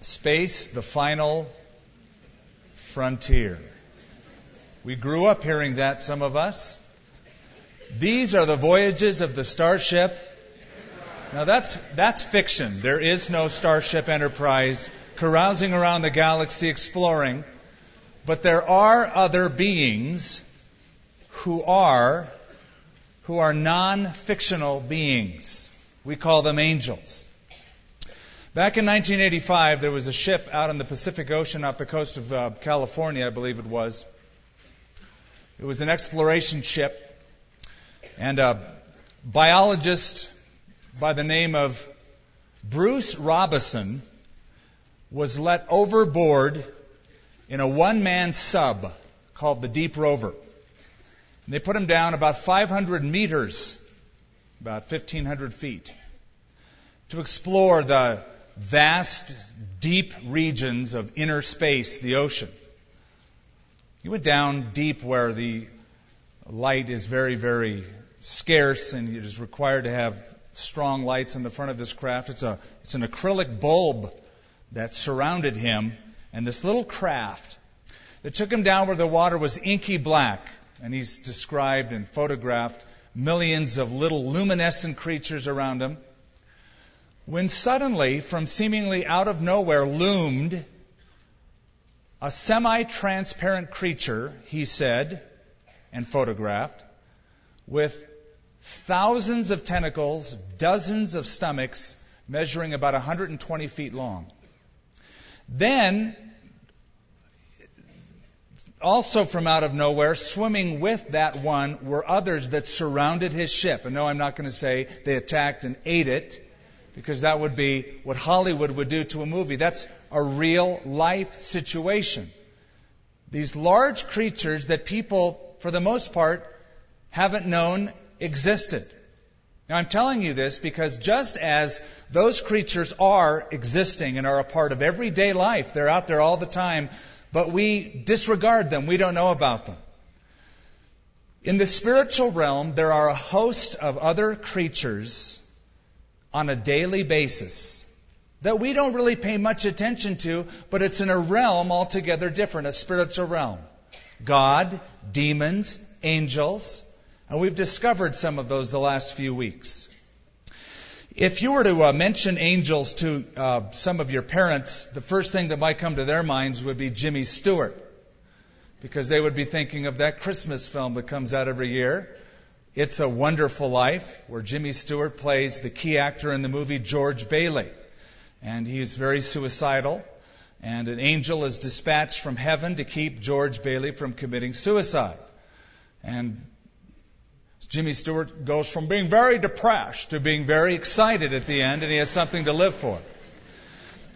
Space, the final frontier. We grew up hearing that, some of us. These are the voyages of the Starship. Now that's, that's fiction. There is no Starship Enterprise carousing around the galaxy exploring. But there are other beings who are, who are non-fictional beings. We call them angels. Back in 1985, there was a ship out in the Pacific Ocean off the coast of uh, California, I believe it was. It was an exploration ship, and a biologist by the name of Bruce Robison was let overboard in a one man sub called the Deep Rover. And they put him down about 500 meters, about 1,500 feet, to explore the vast, deep regions of inner space, the ocean. He went down deep where the light is very, very scarce and it is required to have strong lights in the front of this craft. It's, a, it's an acrylic bulb that surrounded him and this little craft that took him down where the water was inky black. And he's described and photographed millions of little luminescent creatures around him when suddenly, from seemingly out of nowhere, loomed a semi transparent creature, he said, and photographed, with thousands of tentacles, dozens of stomachs, measuring about 120 feet long. Then, also from out of nowhere, swimming with that one were others that surrounded his ship. And no, I'm not going to say they attacked and ate it because that would be what Hollywood would do to a movie. That's a real life situation. These large creatures that people, for the most part, haven't known existed. Now I'm telling you this because just as those creatures are existing and are a part of everyday life, they're out there all the time, but we disregard them. We don't know about them. In the spiritual realm, there are a host of other creatures on a daily basis that we don't really pay much attention to, but it's in a realm altogether different, a spiritual realm. God, demons, angels, and we've discovered some of those the last few weeks. If you were to uh, mention angels to uh, some of your parents, the first thing that might come to their minds would be Jimmy Stewart, because they would be thinking of that Christmas film that comes out every year it's a Wonderful Life, where Jimmy Stewart plays the key actor in the movie George Bailey. And he is very suicidal. And an angel is dispatched from heaven to keep George Bailey from committing suicide. And Jimmy Stewart goes from being very depressed to being very excited at the end, and he has something to live for.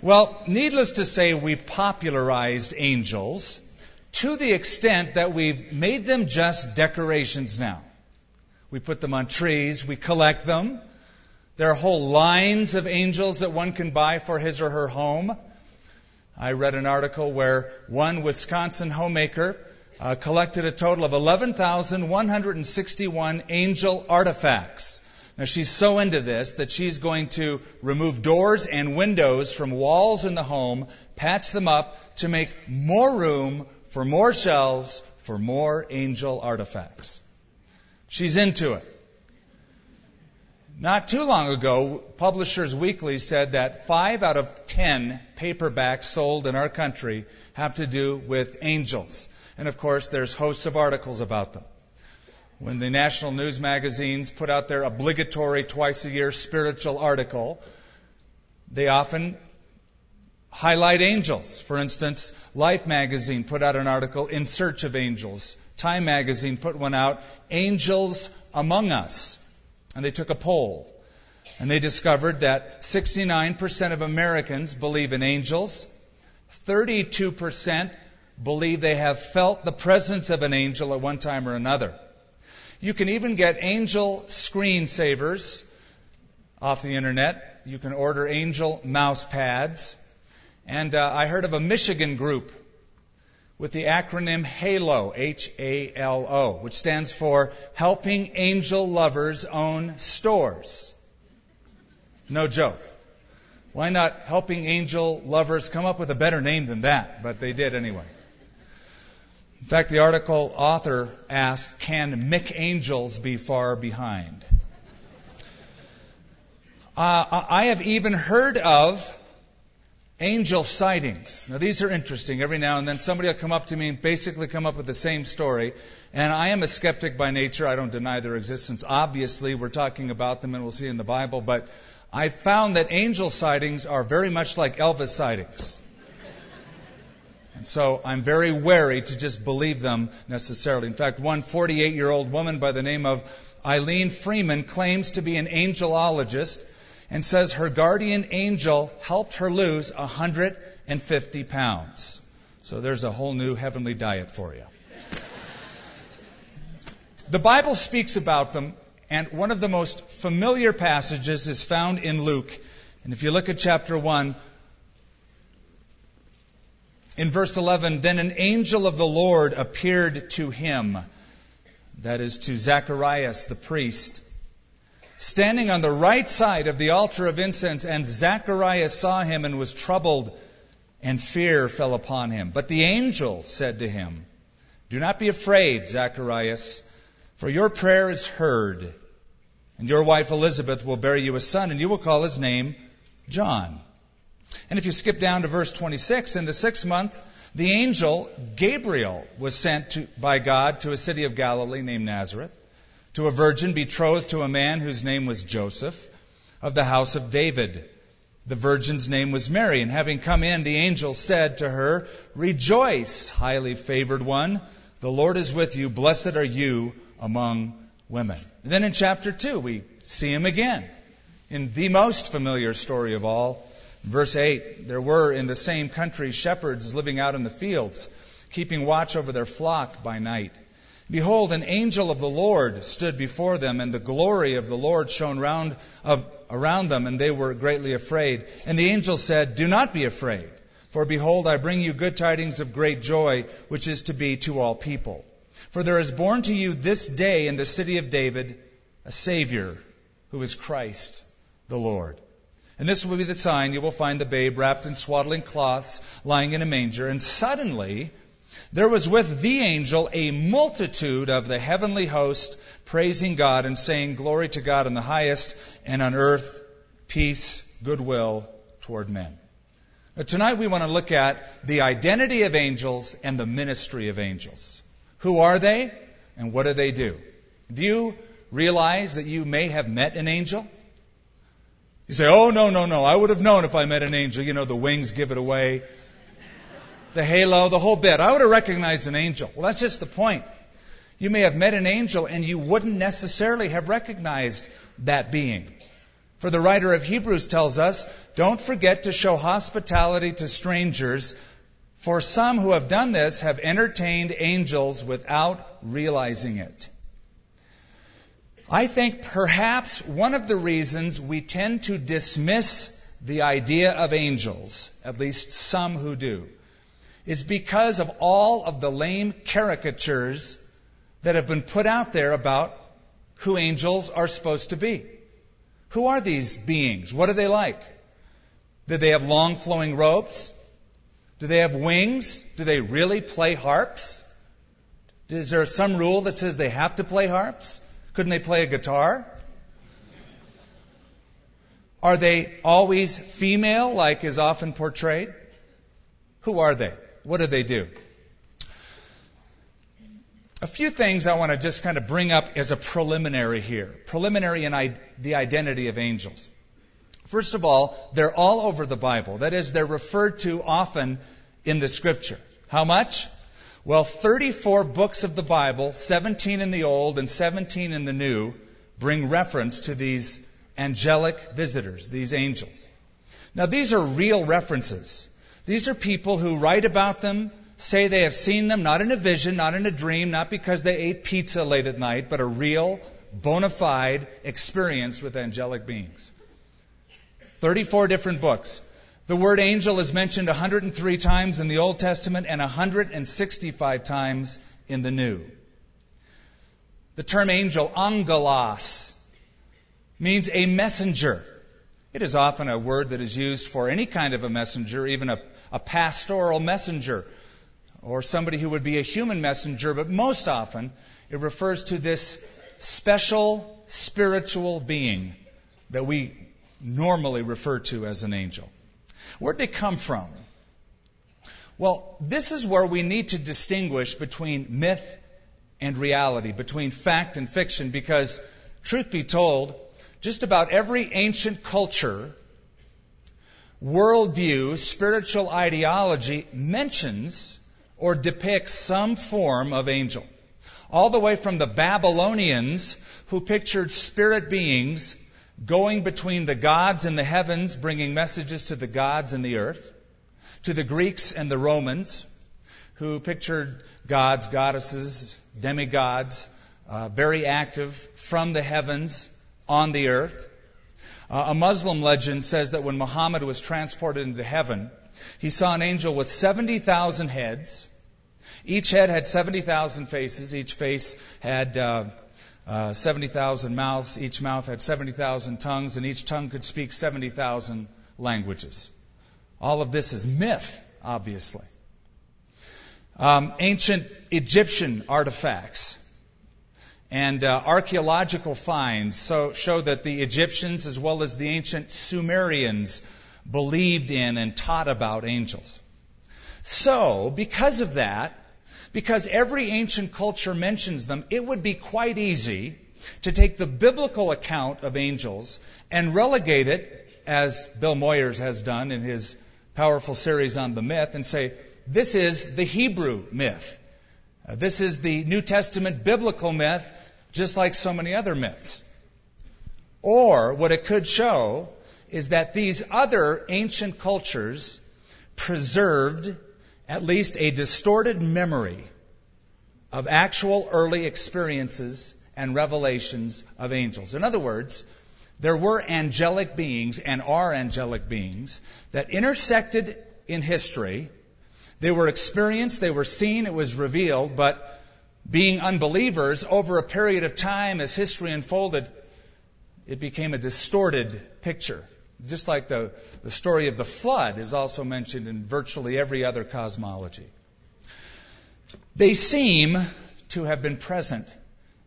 Well, needless to say, we popularized angels to the extent that we've made them just decorations now. We put them on trees. We collect them. There are whole lines of angels that one can buy for his or her home. I read an article where one Wisconsin homemaker uh, collected a total of 11,161 angel artifacts. Now she's so into this that she's going to remove doors and windows from walls in the home, patch them up to make more room for more shelves for more angel artifacts. She's into it. Not too long ago, Publishers Weekly said that five out of ten paperbacks sold in our country have to do with angels. And of course, there's hosts of articles about them. When the national news magazines put out their obligatory twice a year spiritual article, they often highlight angels. For instance, Life magazine put out an article in search of angels. Time magazine put one out, Angels Among Us. And they took a poll. And they discovered that 69% of Americans believe in angels. 32% believe they have felt the presence of an angel at one time or another. You can even get angel screensavers off the internet. You can order angel mouse pads. And uh, I heard of a Michigan group with the acronym HALO, H-A-L-O, which stands for Helping Angel Lovers Own Stores. No joke. Why not helping angel lovers come up with a better name than that? But they did anyway. In fact, the article author asked, Can McAngels be far behind? Uh, I have even heard of angel sightings. Now, these are interesting. Every now and then somebody will come up to me and basically come up with the same story. And I am a skeptic by nature. I don't deny their existence. Obviously, we're talking about them and we'll see in the Bible. But I found that angel sightings are very much like Elvis sightings. And so I'm very wary to just believe them necessarily. In fact, one 48 year old woman by the name of Eileen Freeman claims to be an angelologist and says her guardian angel helped her lose 150 pounds. So there's a whole new heavenly diet for you. The Bible speaks about them, and one of the most familiar passages is found in Luke. And if you look at chapter 1, in verse 11, then an angel of the Lord appeared to him, that is to Zacharias the priest, standing on the right side of the altar of incense, and Zacharias saw him and was troubled, and fear fell upon him. But the angel said to him, Do not be afraid, Zacharias, for your prayer is heard, and your wife Elizabeth will bear you a son, and you will call his name John. And if you skip down to verse 26, in the sixth month, the angel Gabriel was sent to, by God to a city of Galilee named Nazareth, to a virgin betrothed to a man whose name was Joseph, of the house of David. The virgin's name was Mary, and having come in, the angel said to her, Rejoice, highly favored one, the Lord is with you, blessed are you among women. And then in chapter 2, we see him again in the most familiar story of all Verse 8 There were in the same country shepherds living out in the fields, keeping watch over their flock by night. Behold, an angel of the Lord stood before them, and the glory of the Lord shone round of, around them, and they were greatly afraid. And the angel said, Do not be afraid, for behold, I bring you good tidings of great joy, which is to be to all people. For there is born to you this day in the city of David a Savior, who is Christ the Lord. And this will be the sign you will find the babe wrapped in swaddling cloths, lying in a manger. And suddenly, there was with the angel a multitude of the heavenly host praising God and saying, Glory to God in the highest, and on earth, peace, goodwill toward men. Now, tonight we want to look at the identity of angels and the ministry of angels. Who are they, and what do they do? Do you realize that you may have met an angel? You say, oh, no, no, no. I would have known if I met an angel. You know, the wings give it away. The halo, the whole bit. I would have recognized an angel. Well, that's just the point. You may have met an angel and you wouldn't necessarily have recognized that being. For the writer of Hebrews tells us, don't forget to show hospitality to strangers, for some who have done this have entertained angels without realizing it. I think perhaps one of the reasons we tend to dismiss the idea of angels, at least some who do, is because of all of the lame caricatures that have been put out there about who angels are supposed to be. Who are these beings? What are they like? Do they have long flowing robes? Do they have wings? Do they really play harps? Is there some rule that says they have to play harps? Couldn't they play a guitar? Are they always female, like is often portrayed? Who are they? What do they do? A few things I want to just kind of bring up as a preliminary here. Preliminary in I- the identity of angels. First of all, they're all over the Bible. That is, they're referred to often in the scripture. How much? Well, 34 books of the Bible, 17 in the Old and 17 in the New, bring reference to these angelic visitors, these angels. Now, these are real references. These are people who write about them, say they have seen them, not in a vision, not in a dream, not because they ate pizza late at night, but a real, bona fide experience with angelic beings. 34 different books. The word angel is mentioned 103 times in the Old Testament and 165 times in the New. The term angel, angelos, means a messenger. It is often a word that is used for any kind of a messenger, even a, a pastoral messenger, or somebody who would be a human messenger, but most often it refers to this special spiritual being that we normally refer to as an angel. Where'd they come from? Well, this is where we need to distinguish between myth and reality, between fact and fiction, because, truth be told, just about every ancient culture, worldview, spiritual ideology mentions or depicts some form of angel. All the way from the Babylonians, who pictured spirit beings going between the gods in the heavens, bringing messages to the gods in the earth, to the Greeks and the Romans, who pictured gods, goddesses, demigods, uh, very active from the heavens on the earth. Uh, a Muslim legend says that when Muhammad was transported into heaven, he saw an angel with 70,000 heads. Each head had 70,000 faces. Each face had uh, uh, 70,000 mouths. Each mouth had 70,000 tongues, and each tongue could speak 70,000 languages. All of this is myth, obviously. Um, ancient Egyptian artifacts and uh, archaeological finds so, show that the Egyptians, as well as the ancient Sumerians, believed in and taught about angels. So, because of that, because every ancient culture mentions them, it would be quite easy to take the biblical account of angels and relegate it, as Bill Moyers has done in his powerful series on the myth, and say, this is the Hebrew myth. Uh, this is the New Testament biblical myth, just like so many other myths. Or what it could show is that these other ancient cultures preserved at least a distorted memory of actual early experiences and revelations of angels. In other words, there were angelic beings and are angelic beings that intersected in history. They were experienced, they were seen, it was revealed, but being unbelievers over a period of time as history unfolded, it became a distorted picture. Just like the, the story of the flood is also mentioned in virtually every other cosmology. They seem to have been present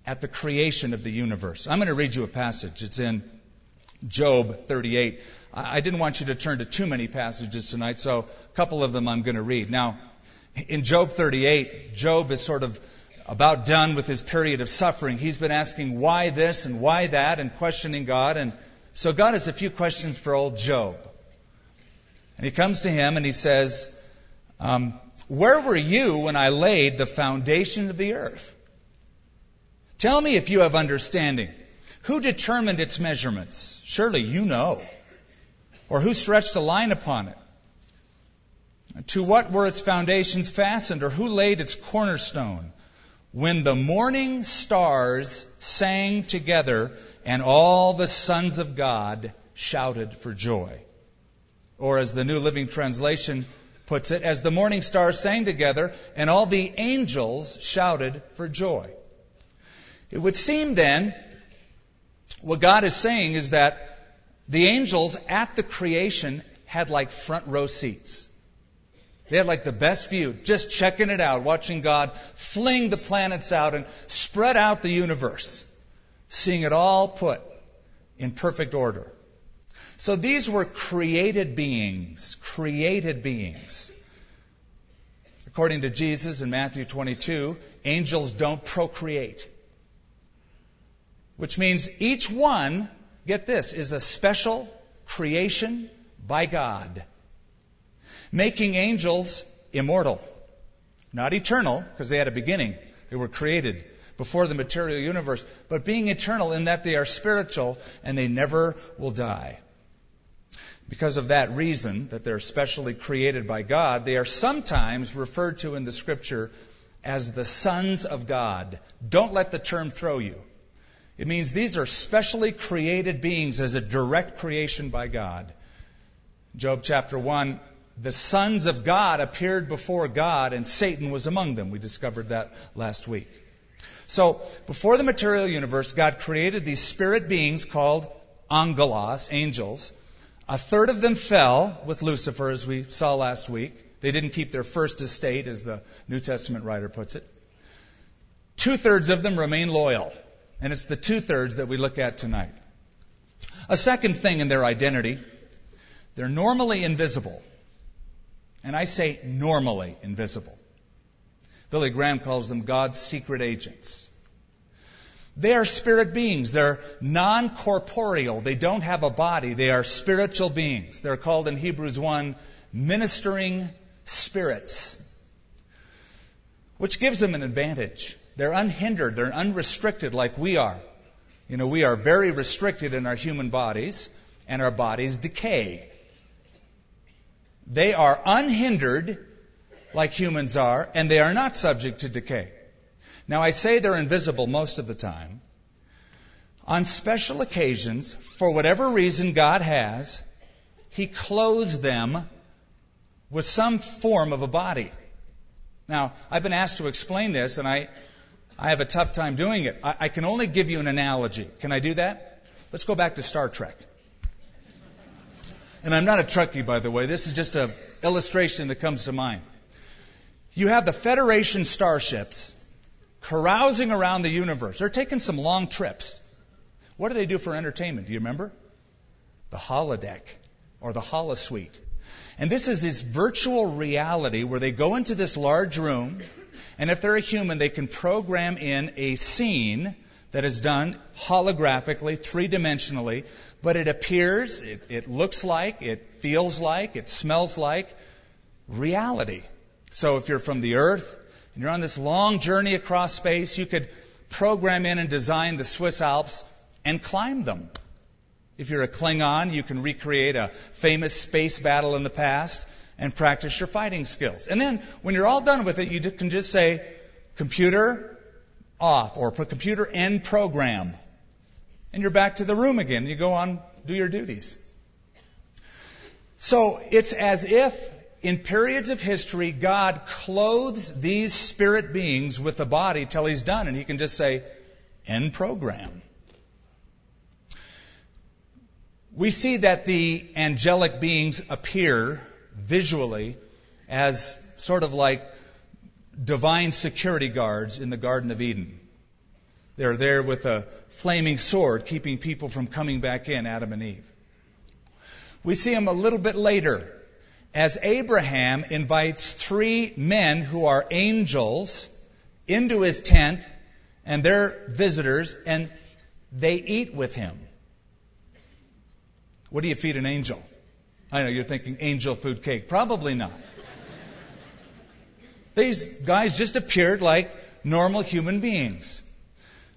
at the creation of the universe. I'm going to read you a passage. It's in Job 38. I didn't want you to turn to too many passages tonight, so a couple of them I'm going to read. Now, in Job 38, Job is sort of about done with his period of suffering. He's been asking why this and why that and questioning God. And so God has a few questions for old Job. And he comes to him and he says, um, Where were you when I laid the foundation of the earth? Tell me if you have understanding. Who determined its measurements? Surely you know. Or who stretched a line upon it? To what were its foundations fastened? Or who laid its cornerstone? When the morning stars sang together and all the sons of God shouted for joy. Or as the New Living Translation puts it, as the morning stars sang together and all the angels shouted for joy. It would seem then, what God is saying is that the angels at the creation had like front row seats. They had like the best view, just checking it out, watching God fling the planets out and spread out the universe seeing it all put in perfect order. So these were created beings, created beings. According to Jesus in Matthew 22, angels don't procreate. Which means each one, get this, is a special creation by God. Making angels immortal. Not eternal, because they had a beginning. They were created before the material universe, but being eternal in that they are spiritual and they never will die. Because of that reason, that they're specially created by God, they are sometimes referred to in the scripture as the sons of God. Don't let the term throw you. It means these are specially created beings as a direct creation by God. Job chapter 1, the sons of God appeared before God and Satan was among them. We discovered that last week. So, before the material universe, God created these spirit beings called angelos, angels, A third of them fell with Lucifer, as we saw last week. They didn't keep their first estate, as the New Testament writer puts it. Two thirds of them remain loyal. And it's the two thirds that we look at tonight. A second thing in their identity, they're normally invisible. And I say normally invisible. Billy Graham calls them God's secret agents. They are spirit beings. They're non corporeal. They don't have a body. They are spiritual beings. They're called in Hebrews 1 ministering spirits, which gives them an advantage. They're unhindered. They're unrestricted like we are. You know, we are very restricted in our human bodies, and our bodies decay. They are unhindered like humans are, and they are not subject to decay. Now, I say they're invisible most of the time. On special occasions, for whatever reason God has, He clothes them with some form of a body. Now, I've been asked to explain this, and I, I have a tough time doing it. I, I can only give you an analogy. Can I do that? Let's go back to Star Trek. And I'm not a Trekkie, by the way. This is just an illustration that comes to mind. You have the Federation starships carousing around the universe. They're taking some long trips. What do they do for entertainment? Do you remember? The holodeck or the holosuite. And this is this virtual reality where they go into this large room, and if they're a human, they can program in a scene that is done holographically, three dimensionally, but it appears, it, it, looks like, it feels like, it smells like reality. So if you're from the earth, and you're on this long journey across space, you could program in and design the Swiss Alps and climb them. If you're a Klingon, you can recreate a famous space battle in the past and practice your fighting skills. And then, when you're all done with it, you can just say, computer off, or put computer end program. And you're back to the room again. You go on, do your duties. So, it's as if in periods of history, God clothes these spirit beings with a body till he's done, and he can just say, end program. We see that the angelic beings appear visually as sort of like divine security guards in the Garden of Eden. They're there with a flaming sword keeping people from coming back in, Adam and Eve. We see them a little bit later as Abraham invites three men who are angels into his tent and they're visitors and they eat with him. What do you feed an angel? I know you're thinking angel food cake. Probably not. These guys just appeared like normal human beings.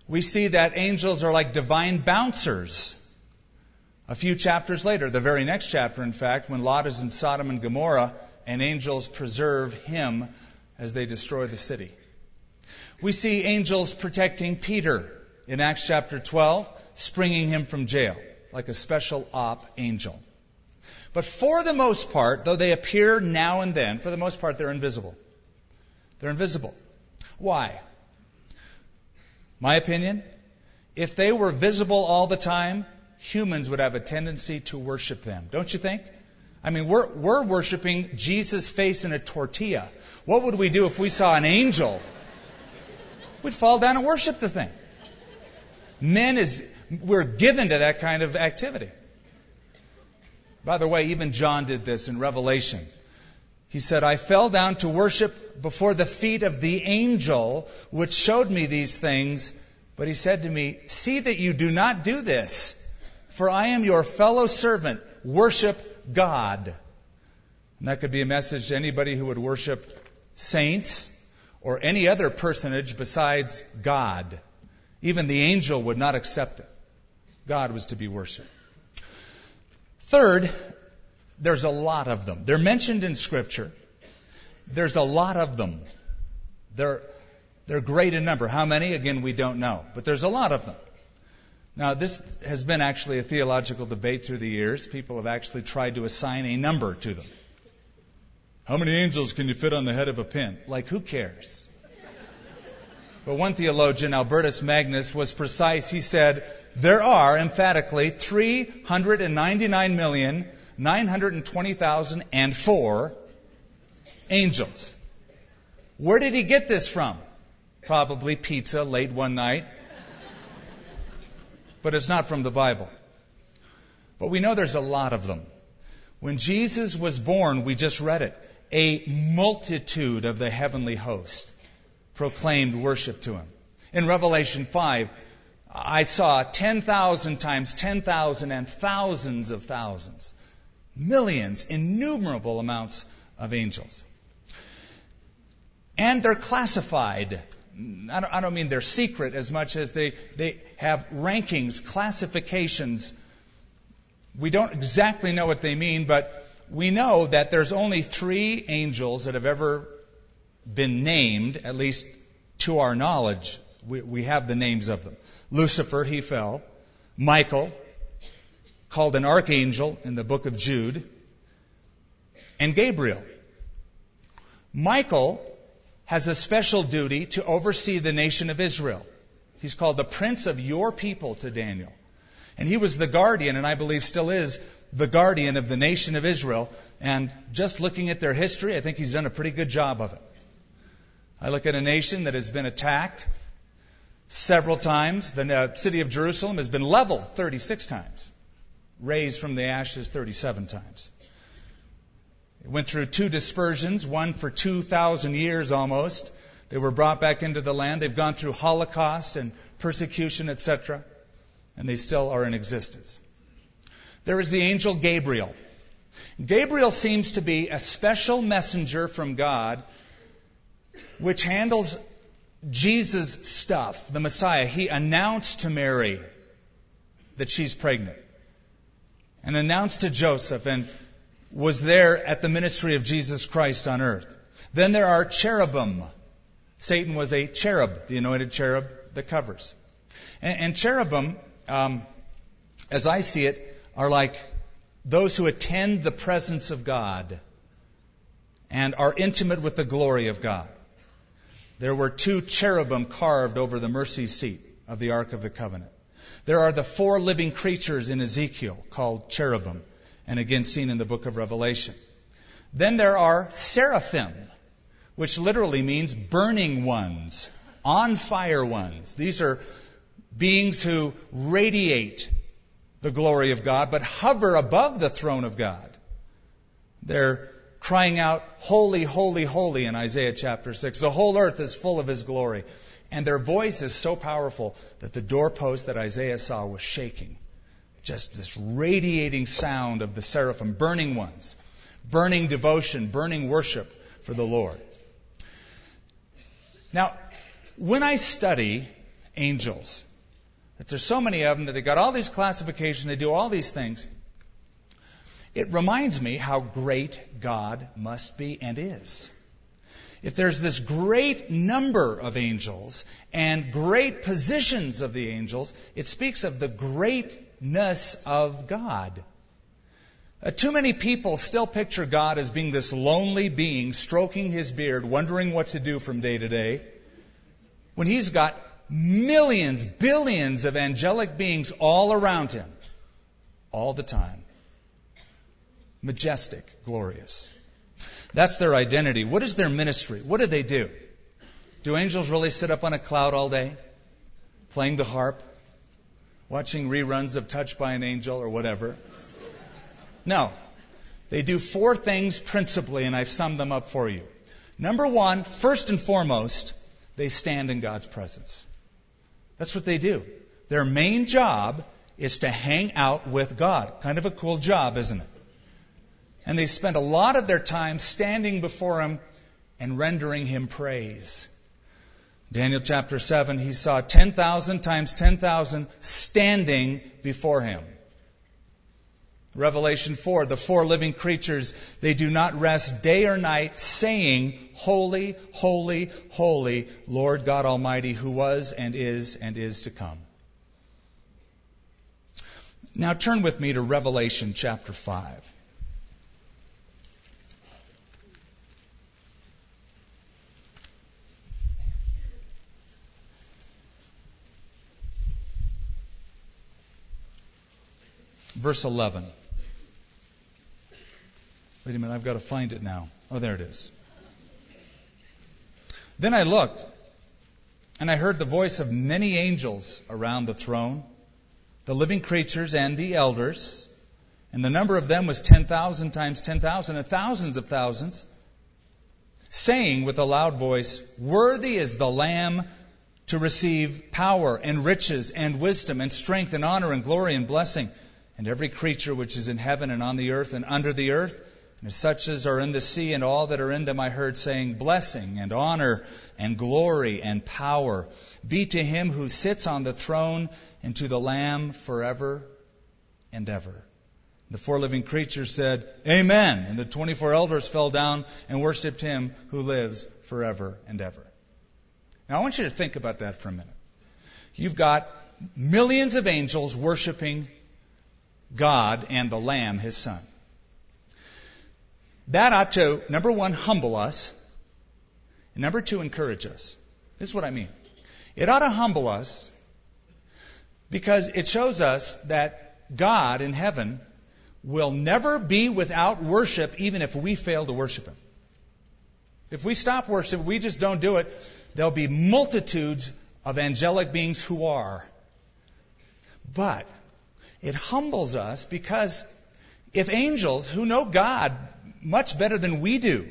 We see that angels are like divine bouncers a few chapters later, the very next chapter, in fact, when Lot is in Sodom and Gomorrah, and angels preserve him as they destroy the city. We see angels protecting Peter in Acts chapter 12, springing him from jail, like a special op angel. But for the most part, though they appear now and then, for the most part, they're invisible. They're invisible. Why? My opinion? If they were visible all the time, humans would have a tendency to worship them. Don't you think? I mean, we're, we're worshiping Jesus' face in a tortilla. What would we do if we saw an angel? We'd fall down and worship the thing. Men is, we're given to that kind of activity. By the way, even John did this in Revelation. He said, I fell down to worship before the feet of the angel which showed me these things. But he said to me, See that you do not do this. For I am your fellow servant. Worship God. And that could be a message to anybody who would worship saints or any other personage besides God. Even the angel would not accept it. God was to be worshiped. Third, there's a lot of them. They're mentioned in Scripture. There's a lot of them. They're, they're great in number. How many? Again, we don't know. But there's a lot of them. Now, this has been actually a theological debate through the years. People have actually tried to assign a number to them. How many angels can you fit on the head of a pin? Like, who cares? But one theologian, Albertus Magnus, was precise. He said, There are, emphatically, 399,920,004 angels. Where did he get this from? Probably pizza late one night. But it's not from the Bible. But we know there's a lot of them. When Jesus was born, we just read it, a multitude of the heavenly host proclaimed worship to him. In Revelation 5, I saw 10,000 times 10,000 and thousands of thousands, millions, innumerable amounts of angels. And they're classified. I don't, I don't mean they're secret as much as they, they have rankings, classifications. We don't exactly know what they mean, but we know that there's only three angels that have ever been named, at least to our knowledge. We, we have the names of them. Lucifer, he fell. Michael, called an archangel in the book of Jude. And Gabriel. Michael has a special duty to oversee the nation of Israel. He's called the Prince of your people to Daniel. And he was the guardian, and I believe still is the guardian of the nation of Israel. And just looking at their history, I think he's done a pretty good job of it. I look at a nation that has been attacked several times. The uh, city of Jerusalem has been leveled 36 times, raised from the ashes 37 times. It went through two dispersions, one for 2,000 years almost. They were brought back into the land. They've gone through Holocaust and persecution, etc., and they still are in existence. There is the angel Gabriel. Gabriel seems to be a special messenger from God which handles Jesus' stuff, the Messiah. He announced to Mary that she's pregnant and announced to Joseph and was there at the ministry of Jesus Christ on earth. Then there are cherubim. Satan was a cherub, the anointed cherub that covers. And, and cherubim, um, as I see it, are like those who attend the presence of God and are intimate with the glory of God. There were two cherubim carved over the mercy seat of the Ark of the Covenant. There are the four living creatures in Ezekiel called cherubim and again seen in the book of Revelation. Then there are seraphim, which literally means burning ones, on fire ones. These are beings who radiate the glory of God, but hover above the throne of God. They're crying out, Holy, holy, holy in Isaiah chapter 6. The whole earth is full of His glory. And their voice is so powerful that the doorpost that Isaiah saw was shaking just this radiating sound of the seraphim, burning ones, burning devotion, burning worship for the Lord. Now, when I study angels, that there's so many of them that they got all these classifications, they do all these things, it reminds me how great God must be and is. If there's this great number of angels and great positions of the angels, it speaks of the greatness of God. Uh, too many people still picture God as being this lonely being stroking his beard, wondering what to do from day to day, when he's got millions, billions of angelic beings all around him, all the time. Majestic, glorious. That's their identity. What is their ministry? What do they do? Do angels really sit up on a cloud all day, playing the harp? watching reruns of Touched by an Angel or whatever. No. They do four things principally, and I've summed them up for you. Number one, first and foremost, they stand in God's presence. That's what they do. Their main job is to hang out with God. Kind of a cool job, isn't it? And they spent a lot of their time standing before Him and rendering Him praise. Daniel chapter 7, he saw 10,000 times 10,000 standing before him. Revelation 4, the four living creatures, they do not rest day or night, saying, Holy, holy, holy, Lord God Almighty, who was and is and is to come. Now turn with me to Revelation chapter 5. Verse 11. Wait a minute, I've got to find it now. Oh, there it is. Then I looked, and I heard the voice of many angels around the throne, the living creatures and the elders, and the number of them was 10,000 times 10,000, and thousands of thousands, saying with a loud voice, Worthy is the Lamb to receive power and riches and wisdom and strength and honor and glory and blessing. And every creature which is in heaven and on the earth and under the earth, and such as are in the sea and all that are in them, I heard saying, Blessing and honor and glory and power be to him who sits on the throne and to the Lamb forever and ever. The four living creatures said, Amen. And the 24 elders fell down and worshiped him who lives forever and ever. Now I want you to think about that for a minute. You've got millions of angels worshiping God and the Lamb, his son. That ought to, number one, humble us, and number two, encourage us. This is what I mean. It ought to humble us because it shows us that God in heaven will never be without worship even if we fail to worship Him. If we stop worship, we just don't do it, there'll be multitudes of angelic beings who are. But it humbles us because if angels who know God much better than we do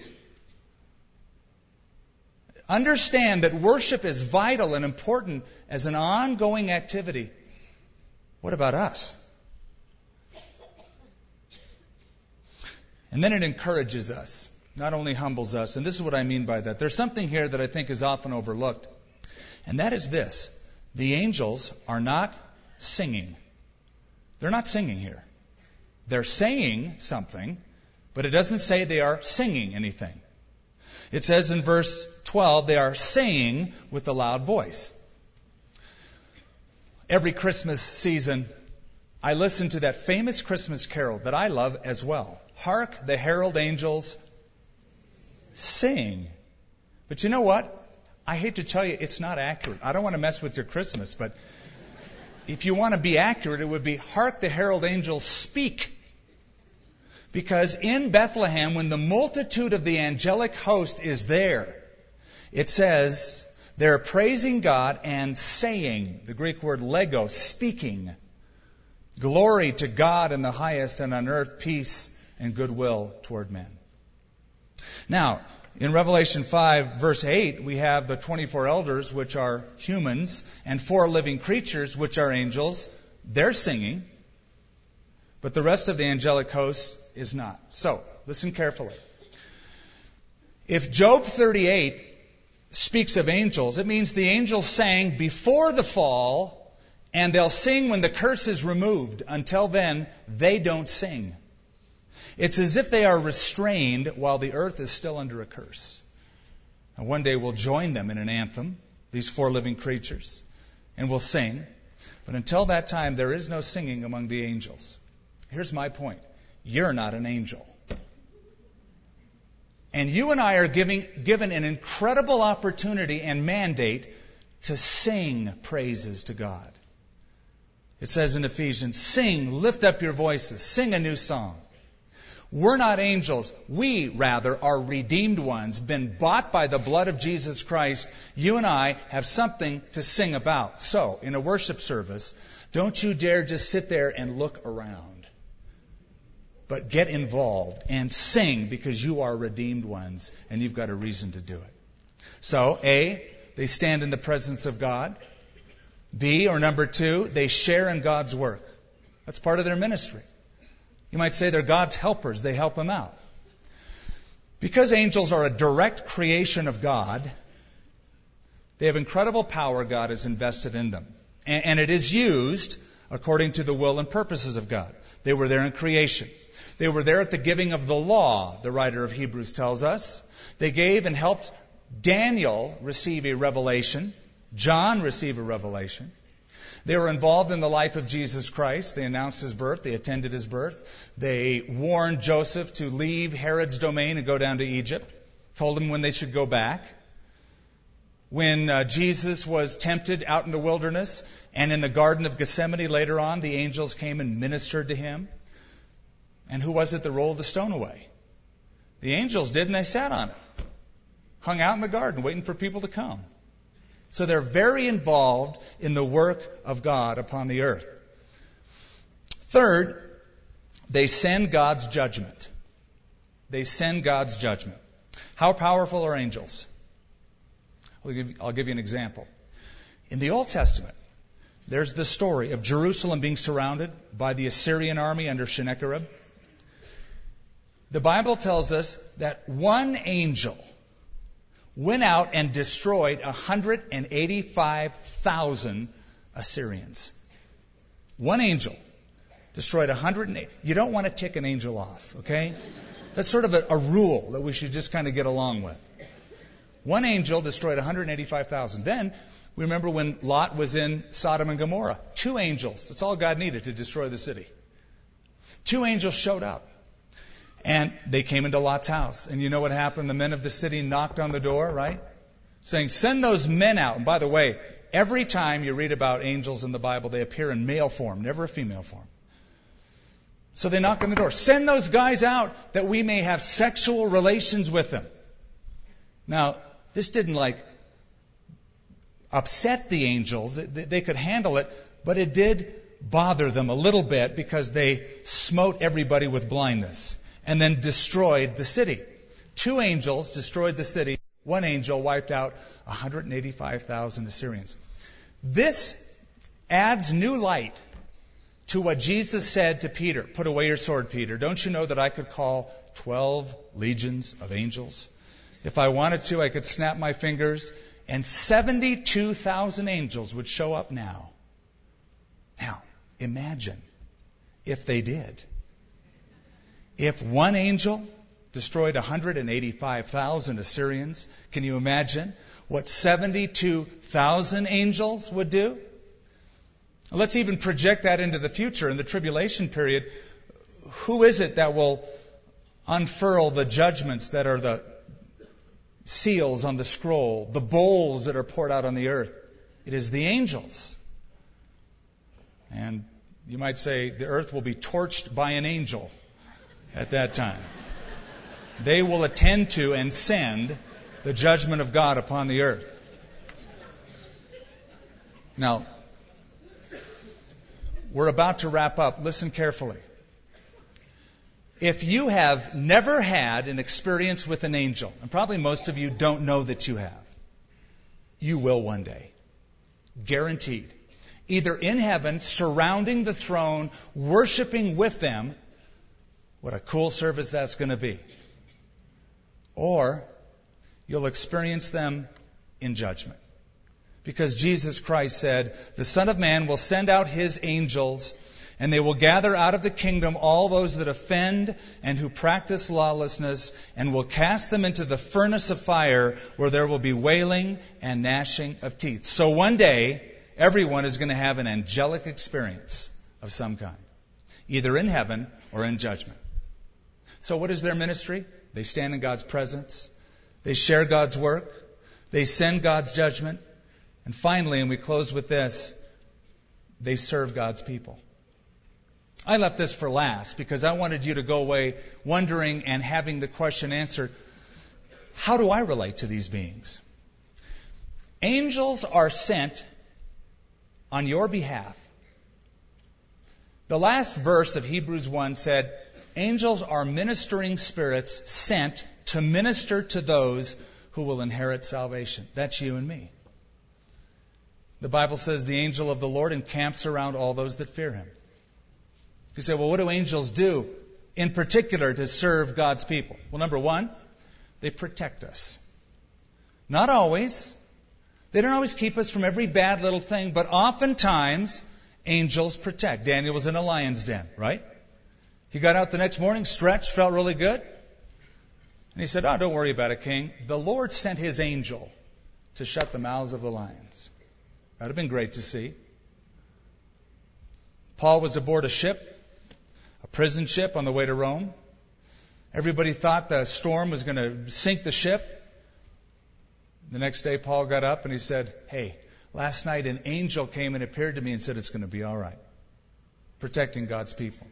understand that worship is vital and important as an ongoing activity, what about us? And then it encourages us, not only humbles us. And this is what I mean by that. There's something here that I think is often overlooked, and that is this the angels are not singing. They're not singing here. They're saying something, but it doesn't say they are singing anything. It says in verse 12, they are saying with a loud voice. Every Christmas season, I listen to that famous Christmas carol that I love as well. Hark the herald angels sing. But you know what? I hate to tell you, it's not accurate. I don't want to mess with your Christmas, but if you want to be accurate, it would be hark the herald angels speak. Because in Bethlehem, when the multitude of the angelic host is there, it says they're praising God and saying, the Greek word lego, speaking, glory to God in the highest and on earth peace and goodwill toward men. Now, in Revelation 5, verse 8, we have the 24 elders, which are humans, and four living creatures, which are angels. They're singing, but the rest of the angelic host is not. So, listen carefully. If Job 38 speaks of angels, it means the angels sang before the fall, and they'll sing when the curse is removed. Until then, they don't sing. It's as if they are restrained while the earth is still under a curse. And one day we'll join them in an anthem, these four living creatures, and we'll sing. But until that time, there is no singing among the angels. Here's my point you're not an angel. And you and I are giving, given an incredible opportunity and mandate to sing praises to God. It says in Ephesians, sing, lift up your voices, sing a new song. We're not angels. We, rather, are redeemed ones, been bought by the blood of Jesus Christ. You and I have something to sing about. So, in a worship service, don't you dare just sit there and look around. But get involved and sing because you are redeemed ones and you've got a reason to do it. So, A, they stand in the presence of God. B, or number two, they share in God's work. That's part of their ministry. You might say they're God's helpers, they help him out. Because angels are a direct creation of God, they have incredible power God has invested in them. And, and, it is used according to the will and purposes of God. They were there in creation. They were there at the giving of the law, the writer of Hebrews tells us. They gave and helped Daniel receive a revelation, John receive a revelation. They were involved in the life of Jesus Christ. They announced his birth. They attended his birth. They warned Joseph to leave Herod's domain and go down to Egypt. Told him when they should go back. When uh, Jesus was tempted out in the wilderness and in the Garden of Gethsemane later on, the angels came and ministered to him. And who was it that rolled the stone away? The angels did, and they sat on it. Hung out in the garden waiting for people to come. So they're very involved in the work of God upon the earth. Third, they send God's judgment. They send God's judgment. How powerful are angels? I'll give, I'll give you an example. In the Old Testament, there's the story of Jerusalem being surrounded by the Assyrian army under Sennacherib. The Bible tells us that one angel went out and destroyed 185,000 Assyrians. One angel destroyed 108. You don't want to tick an angel off, okay? That's sort of a, a rule that we should just kind of get along with. One angel destroyed 185,000. Then we remember when Lot was in Sodom and Gomorrah. Two angels. That's all God needed to destroy the city. Two angels showed up. And they came into Lot's house. And you know what happened? The men of the city knocked on the door, right? Saying, send those men out. And by the way, every time you read about angels in the Bible, they appear in male form, never a female form. So they knock on the door. Send those guys out that we may have sexual relations with them. Now, this didn't like upset the angels. They could handle it, but it did bother them a little bit because they smote everybody with blindness and then destroyed the city. Two angels destroyed the city. One angel wiped out 185,000 Assyrians. This adds new light to what Jesus said to Peter Put away your sword, Peter. Don't you know that I could call 12 legions of angels? If I wanted to, I could snap my fingers and 72,000 angels would show up now. Now, imagine if they did. If one angel destroyed 185,000 Assyrians, can you imagine what 72,000 angels would do? Let's even project that into the future in the tribulation period. Who is it that will unfurl the judgments that are the seals on the scroll, the bowls that are poured out on the earth? It is the angels. And you might say the earth will be torched by an angel at that time. They will attend to and send the judgment of God upon the earth. Now, we're about to wrap up. Listen carefully. If you have never had an experience with an angel, and probably most of you don't know that you have, you will one day. Guaranteed. Either in heaven, surrounding the throne, worshiping with them, what a cool service that's going to be. Or you'll experience them in judgment. Because Jesus Christ said, The Son of Man will send out his angels, and they will gather out of the kingdom all those that offend and who practice lawlessness, and will cast them into the furnace of fire, where there will be wailing and gnashing of teeth. So one day, everyone is going to have an angelic experience of some kind, either in heaven or in judgment. So, what is their ministry? They stand in God's presence, they share God's work, they send God's judgment, and finally, and we close with this, they serve God's people. I left this for last because I wanted you to go away wondering and having the question answered how do I relate to these beings? Angels are sent on your behalf. The last verse of Hebrews 1 said, Angels are ministering spirits sent to minister to those who will inherit salvation. That's you and me. The Bible says the angel of the Lord encamps around all those that fear him. You say, well, what do angels do in particular to serve God's people? Well, number one, they protect us. Not always. They don't always keep us from every bad little thing, but oftentimes angels protect. Daniel was in a lion's den, right? He got out the next morning, stretched, felt really good. And he said, Oh, don't worry about it, King. The Lord sent his angel to shut the mouths of the lions. That would have been great to see. Paul was aboard a ship, a prison ship on the way to Rome. Everybody thought the storm was going to sink the ship. The next day, Paul got up and he said, Hey, last night an angel came and appeared to me and said it's going to be all right. Protecting God's people.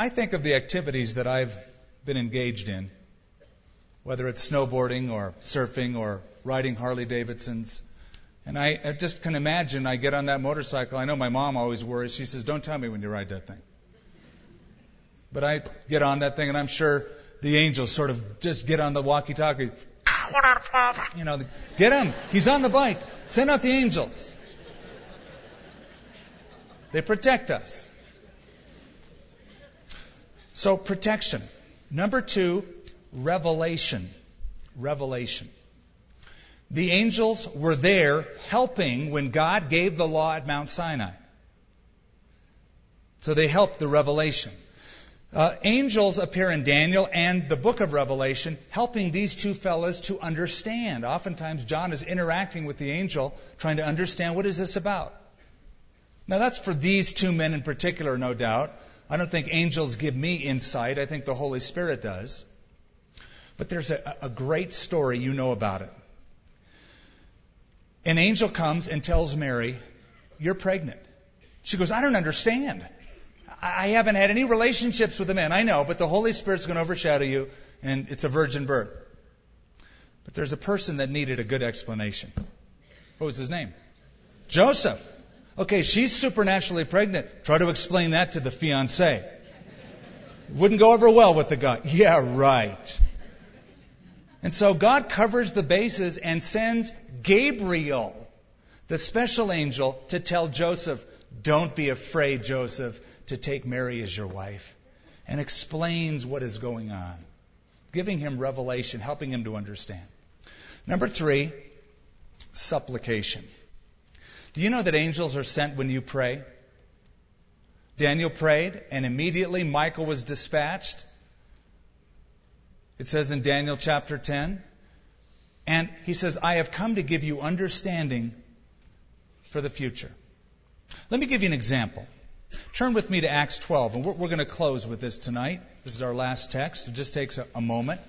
I think of the activities that I've been engaged in, whether it's snowboarding or surfing or riding Harley Davidsons. And I, just can imagine I get on that motorcycle. I know my mom always worries. She says, Don't tell me when you ride that thing. But I get on that thing, and I'm sure the angels sort of just get on the walkie talkie. You know, get him. He's on the bike. Send out the angels. They protect us. So, protection. Number two, revelation. Revelation. The angels were there helping when God gave the law at Mount Sinai. So they helped the revelation. Uh, angels appear in Daniel and the book of Revelation, helping these two fellows to understand. Oftentimes, John is interacting with the angel, trying to understand what is this about. Now, that's for these two men in particular, no doubt. I don't think angels give me insight. I think the Holy Spirit does. But there's a, a great story, you know about it. An angel comes and tells Mary, You're pregnant. She goes, I don't understand. I haven't had any relationships with a man. I know, but the Holy Spirit's going to overshadow you, and it's a virgin birth. But there's a person that needed a good explanation. What was his name? Joseph. Okay, she's supernaturally pregnant. Try to explain that to the fiance. Wouldn't go over well with the guy. Yeah, right. And so God covers the bases and sends Gabriel, the special angel, to tell Joseph, don't be afraid, Joseph to take Mary as your wife and explains what is going on, giving him revelation, helping him to understand. Number three, supplication. Do you know that angels are sent when you pray? Daniel prayed, and immediately Michael was dispatched. It says in Daniel chapter 10. And he says, I have come to give you understanding for the future. Let me give you an example. Turn with me to Acts 12, and we're, we're going to close with this tonight. This is our last text. It just takes a, a moment.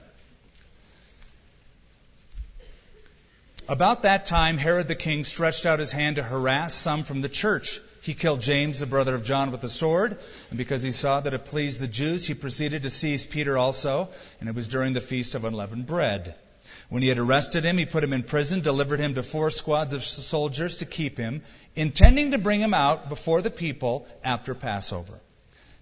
About that time, Herod the king stretched out his hand to harass some from the church. He killed James, the brother of John, with a sword, and because he saw that it pleased the Jews, he proceeded to seize Peter also, and it was during the feast of unleavened bread. When he had arrested him, he put him in prison, delivered him to four squads of soldiers to keep him, intending to bring him out before the people after Passover.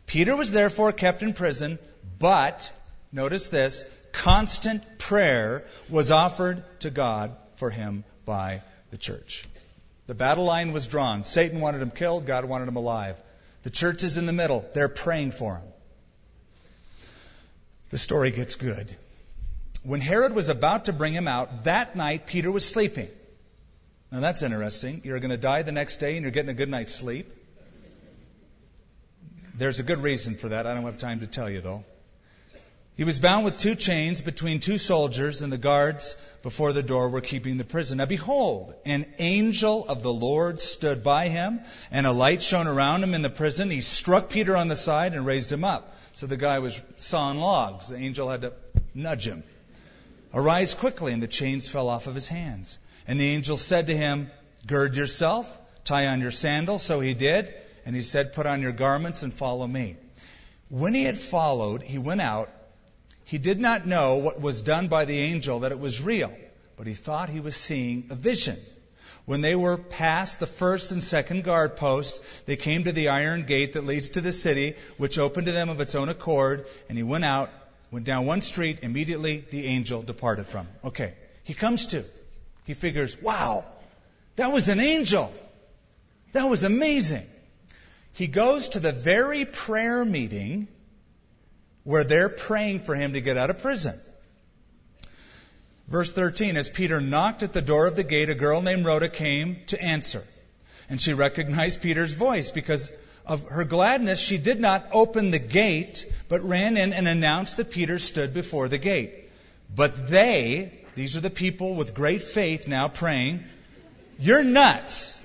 Peter was therefore kept in prison, but, notice this, constant prayer was offered to God for him by the church. The battle line was drawn. Satan wanted him killed, God wanted him alive. The church is in the middle. They're praying for him. The story gets good. When Herod was about to bring him out, that night Peter was sleeping. Now that's interesting. You're going to die the next day and you're getting a good night's sleep. There's a good reason for that. I don't have time to tell you, though. He was bound with two chains between two soldiers, and the guards before the door were keeping the prison. Now behold, an angel of the Lord stood by him, and a light shone around him in the prison. He struck Peter on the side and raised him up. So the guy was sawing logs. The angel had to nudge him. Arise quickly, and the chains fell off of his hands. And the angel said to him, Gird yourself, tie on your sandals. So he did. And he said, Put on your garments and follow me. When he had followed, he went out. He did not know what was done by the angel, that it was real, but he thought he was seeing a vision. When they were past the first and second guard posts, they came to the iron gate that leads to the city, which opened to them of its own accord, and he went out went down one street, immediately the angel departed from him. Okay. He comes to. He figures, wow, that was an angel. That was amazing. He goes to the very prayer meeting where they're praying for him to get out of prison. Verse 13, as Peter knocked at the door of the gate, a girl named Rhoda came to answer. And she recognized Peter's voice because of her gladness, she did not open the gate, but ran in and announced that Peter stood before the gate. But they, these are the people with great faith now praying, you're nuts.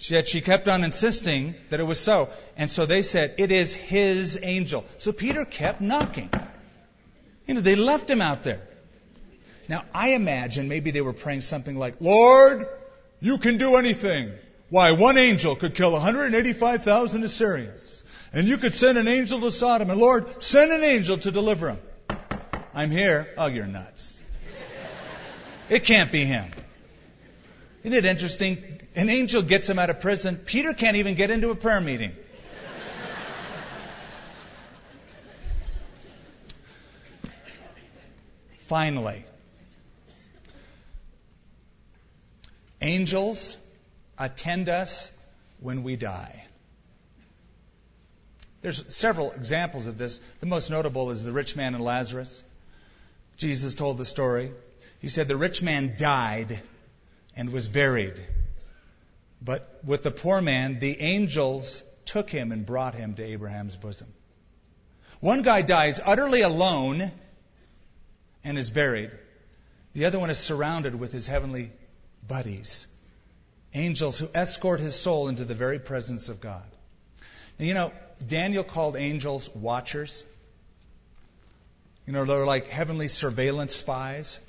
Yet she kept on insisting that it was so. And so they said, It is his angel. So Peter kept knocking. You know, they left him out there. Now, I imagine maybe they were praying something like, Lord, you can do anything. Why, one angel could kill 185,000 Assyrians. And you could send an angel to Sodom. And Lord, send an angel to deliver him. I'm here. Oh, you're nuts. It can't be him. Isn't it interesting? An angel gets him out of prison. Peter can't even get into a prayer meeting. Finally, angels attend us when we die. There's several examples of this. The most notable is the rich man and Lazarus. Jesus told the story. He said the rich man died and was buried. But with the poor man, the angels took him and brought him to Abraham's bosom. One guy dies utterly alone and is buried. The other one is surrounded with his heavenly buddies, angels who escort his soul into the very presence of God. And you know, Daniel called angels watchers. You know, they're like heavenly surveillance spies.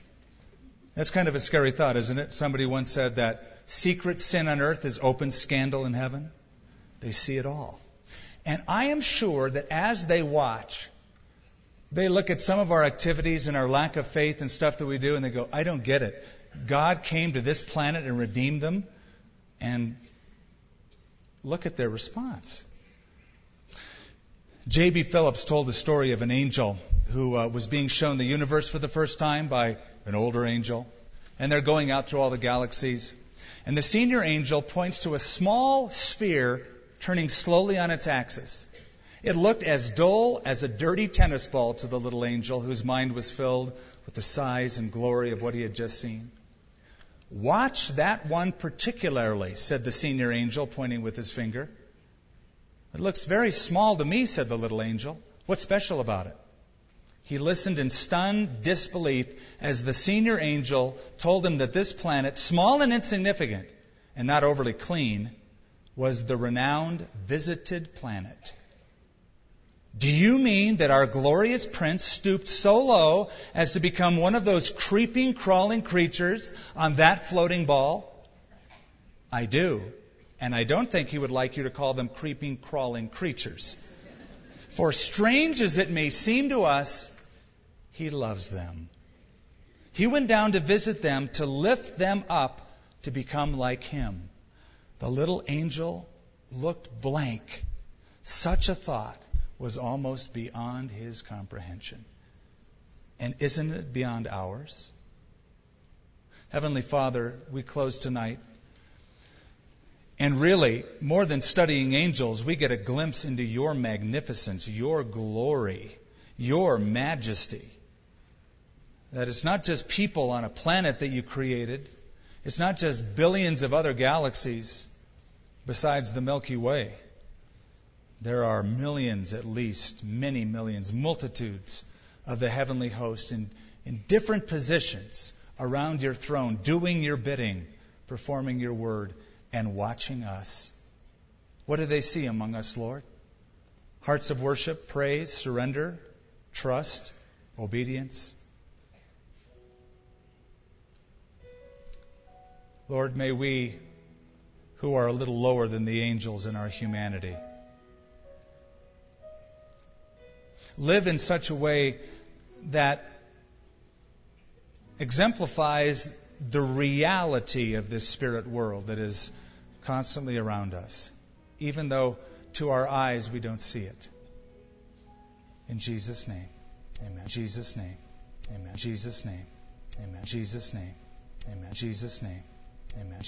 That's kind of a scary thought, isn't it? Somebody once said that secret sin on earth is open scandal in heaven. They see it all. And I am sure that as they watch, they look at some of our activities and our lack of faith and stuff that we do, and they go, I don't get it. God came to this planet and redeemed them, and look at their response. J.B. Phillips told the story of an angel who uh, was being shown the universe for the first time by an older angel, and they're going out through all the galaxies. And the senior angel points to a small sphere turning slowly on its axis. It looked as dull as a dirty tennis ball to the little angel whose mind was filled with the size and glory of what he had just seen. Watch that one particularly, said the senior angel, pointing with his finger. It looks very small to me, said the little angel. What's special about it? He listened in stunned disbelief as the senior angel told him that this planet, small and insignificant and not overly clean, was the renowned visited planet. Do you mean that our glorious prince stooped so low as to become one of those creeping, crawling creatures on that floating ball? I do. And I don't think he would like you to call them creeping, crawling creatures. For strange as it may seem to us, he loves them. He went down to visit them, to lift them up, to become like him. The little angel looked blank. Such a thought was almost beyond his comprehension. And isn't it beyond ours? Heavenly Father, we close tonight. And really, more than studying angels, we get a glimpse into your magnificence, your glory, your majesty. That it's not just people on a planet that you created, it's not just billions of other galaxies besides the Milky Way. There are millions, at least, many millions, multitudes of the heavenly host in, in different positions around your throne, doing your bidding, performing your word, and watching us. What do they see among us, Lord? Hearts of worship, praise, surrender, trust, obedience. Lord, may we, who are a little lower than the angels in our humanity, live in such a way that exemplifies the reality of this spirit world that is constantly around us, even though to our eyes we don't see it. In Jesus' name, amen. Jesus' name, amen. Jesus' name, amen. Jesus' name, amen. Jesus' name, amen.